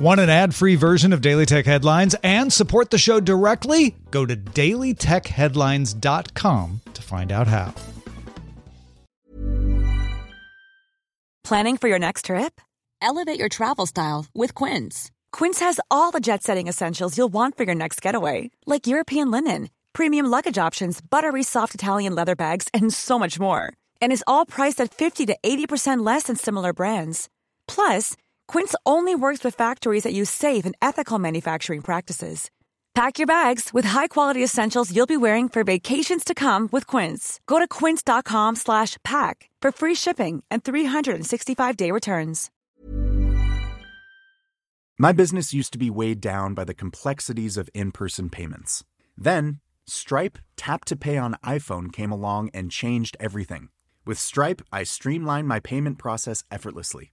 Want an ad free version of Daily Tech Headlines and support the show directly? Go to dailytechheadlines.com to find out how. Planning for your next trip? Elevate your travel style with Quince. Quince has all the jet setting essentials you'll want for your next getaway, like European linen, premium luggage options, buttery soft Italian leather bags, and so much more. And is all priced at 50 to 80% less than similar brands. Plus, Quince only works with factories that use safe and ethical manufacturing practices. Pack your bags with high-quality essentials you'll be wearing for vacations to come with Quince. Go to quince.com/pack for free shipping and 365-day returns. My business used to be weighed down by the complexities of in-person payments. Then, Stripe Tap to Pay on iPhone came along and changed everything. With Stripe, I streamlined my payment process effortlessly.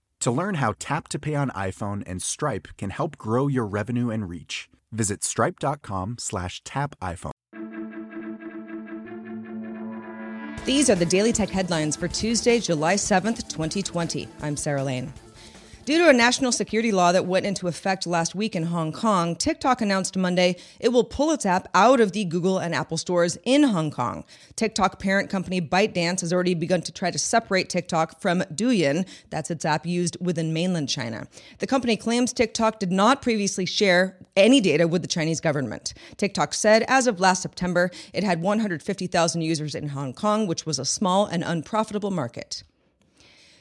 To learn how Tap to Pay on iPhone and Stripe can help grow your revenue and reach, visit stripe.com slash tap iPhone. These are the Daily Tech headlines for Tuesday, July 7th, 2020. I'm Sarah Lane. Due to a national security law that went into effect last week in Hong Kong, TikTok announced Monday it will pull its app out of the Google and Apple stores in Hong Kong. TikTok parent company ByteDance has already begun to try to separate TikTok from Douyin, that's its app used within mainland China. The company claims TikTok did not previously share any data with the Chinese government. TikTok said as of last September, it had 150,000 users in Hong Kong, which was a small and unprofitable market.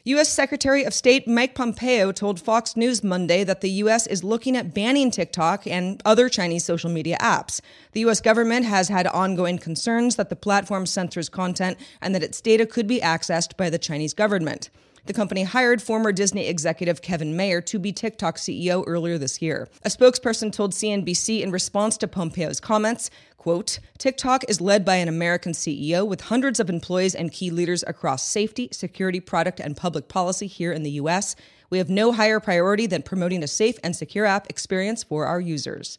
U.S. Secretary of State Mike Pompeo told Fox News Monday that the U.S. is looking at banning TikTok and other Chinese social media apps. The U.S. government has had ongoing concerns that the platform censors content and that its data could be accessed by the Chinese government. The company hired former Disney executive Kevin Mayer to be TikTok CEO earlier this year. A spokesperson told CNBC in response to Pompeo's comments, quote, TikTok is led by an American CEO with hundreds of employees and key leaders across safety, security, product, and public policy here in the US. We have no higher priority than promoting a safe and secure app experience for our users.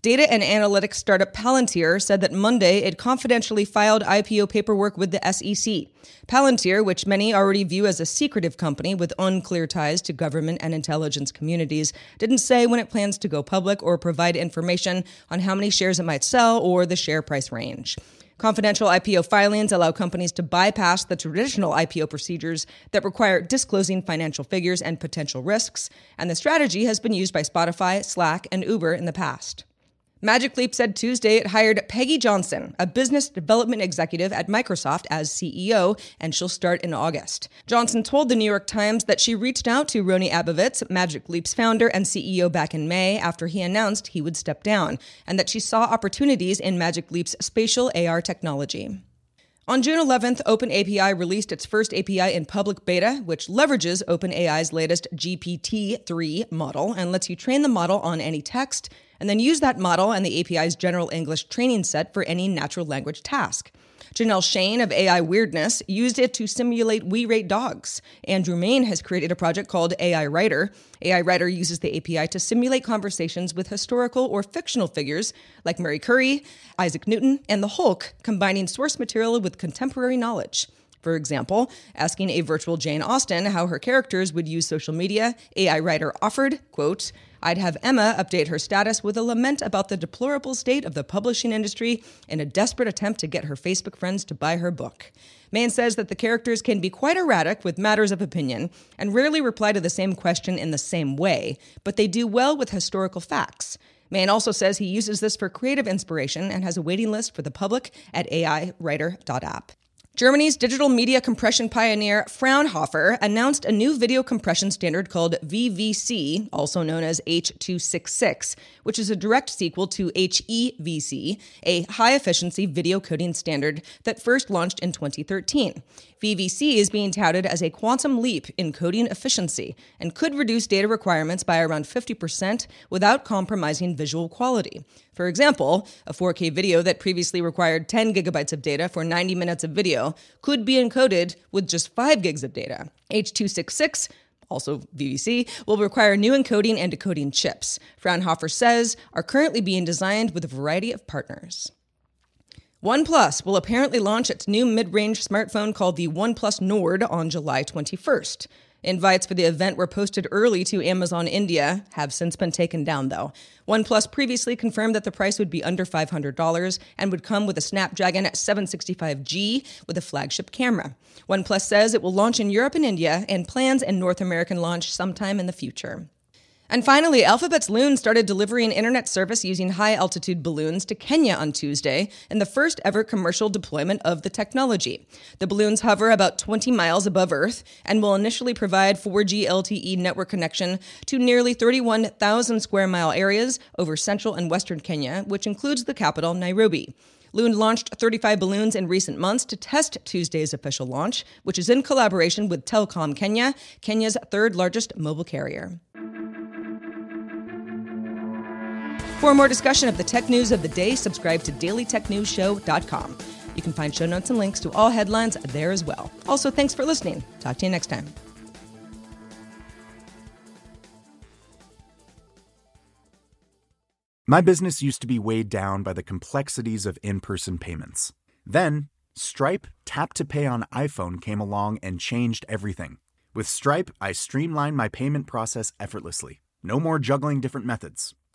Data and analytics startup Palantir said that Monday it confidentially filed IPO paperwork with the SEC. Palantir, which many already view as a secretive company with unclear ties to government and intelligence communities, didn't say when it plans to go public or provide information on how many shares it might sell or the share price range. Confidential IPO filings allow companies to bypass the traditional IPO procedures that require disclosing financial figures and potential risks, and the strategy has been used by Spotify, Slack, and Uber in the past. Magic Leap said Tuesday it hired Peggy Johnson, a business development executive at Microsoft, as CEO, and she'll start in August. Johnson told the New York Times that she reached out to Rony Abovitz, Magic Leap's founder and CEO, back in May after he announced he would step down, and that she saw opportunities in Magic Leap's spatial AR technology. On June 11th, OpenAI released its first API in public beta, which leverages OpenAI's latest GPT 3 model and lets you train the model on any text, and then use that model and the API's general English training set for any natural language task. Janelle Shane of AI Weirdness used it to simulate We Rate Dogs. Andrew Mayne has created a project called AI Writer. AI Writer uses the API to simulate conversations with historical or fictional figures like Marie Curie, Isaac Newton, and the Hulk, combining source material with contemporary knowledge. For example, asking a virtual Jane Austen how her characters would use social media, AI Writer offered, quote, I'd have Emma update her status with a lament about the deplorable state of the publishing industry in a desperate attempt to get her Facebook friends to buy her book. Mayne says that the characters can be quite erratic with matters of opinion and rarely reply to the same question in the same way, but they do well with historical facts. Mayne also says he uses this for creative inspiration and has a waiting list for the public at aiwriter.app. Germany's digital media compression pioneer Fraunhofer announced a new video compression standard called VVC, also known as H266, which is a direct sequel to HEVC, a high efficiency video coding standard that first launched in 2013. VVC is being touted as a quantum leap in coding efficiency and could reduce data requirements by around 50% without compromising visual quality. For example, a 4K video that previously required 10 gigabytes of data for 90 minutes of video could be encoded with just 5 gigs of data. H266 also VVC, will require new encoding and decoding chips. Fraunhofer says are currently being designed with a variety of partners. OnePlus will apparently launch its new mid range smartphone called the OnePlus Nord on July 21st. Invites for the event were posted early to Amazon India, have since been taken down though. OnePlus previously confirmed that the price would be under $500 and would come with a Snapdragon 765G with a flagship camera. OnePlus says it will launch in Europe and India and plans a North American launch sometime in the future. And finally, Alphabet's Loon started delivering internet service using high altitude balloons to Kenya on Tuesday in the first ever commercial deployment of the technology. The balloons hover about 20 miles above Earth and will initially provide 4G LTE network connection to nearly 31,000 square mile areas over central and western Kenya, which includes the capital, Nairobi. Loon launched 35 balloons in recent months to test Tuesday's official launch, which is in collaboration with Telkom Kenya, Kenya's third largest mobile carrier. For more discussion of the tech news of the day, subscribe to dailytechnewsshow.com. You can find show notes and links to all headlines there as well. Also, thanks for listening. Talk to you next time. My business used to be weighed down by the complexities of in person payments. Then, Stripe Tap to Pay on iPhone came along and changed everything. With Stripe, I streamlined my payment process effortlessly. No more juggling different methods.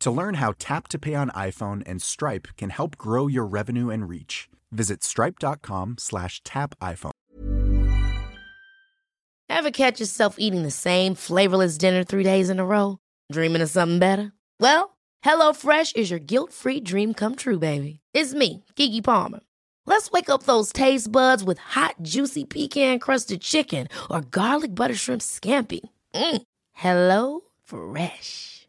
To learn how Tap to Pay on iPhone and Stripe can help grow your revenue and reach, visit stripe.com slash tap iPhone. Ever catch yourself eating the same flavorless dinner three days in a row? Dreaming of something better? Well, HelloFresh is your guilt-free dream come true, baby. It's me, Keke Palmer. Let's wake up those taste buds with hot, juicy pecan-crusted chicken or garlic butter shrimp scampi. Mm. Hello Fresh.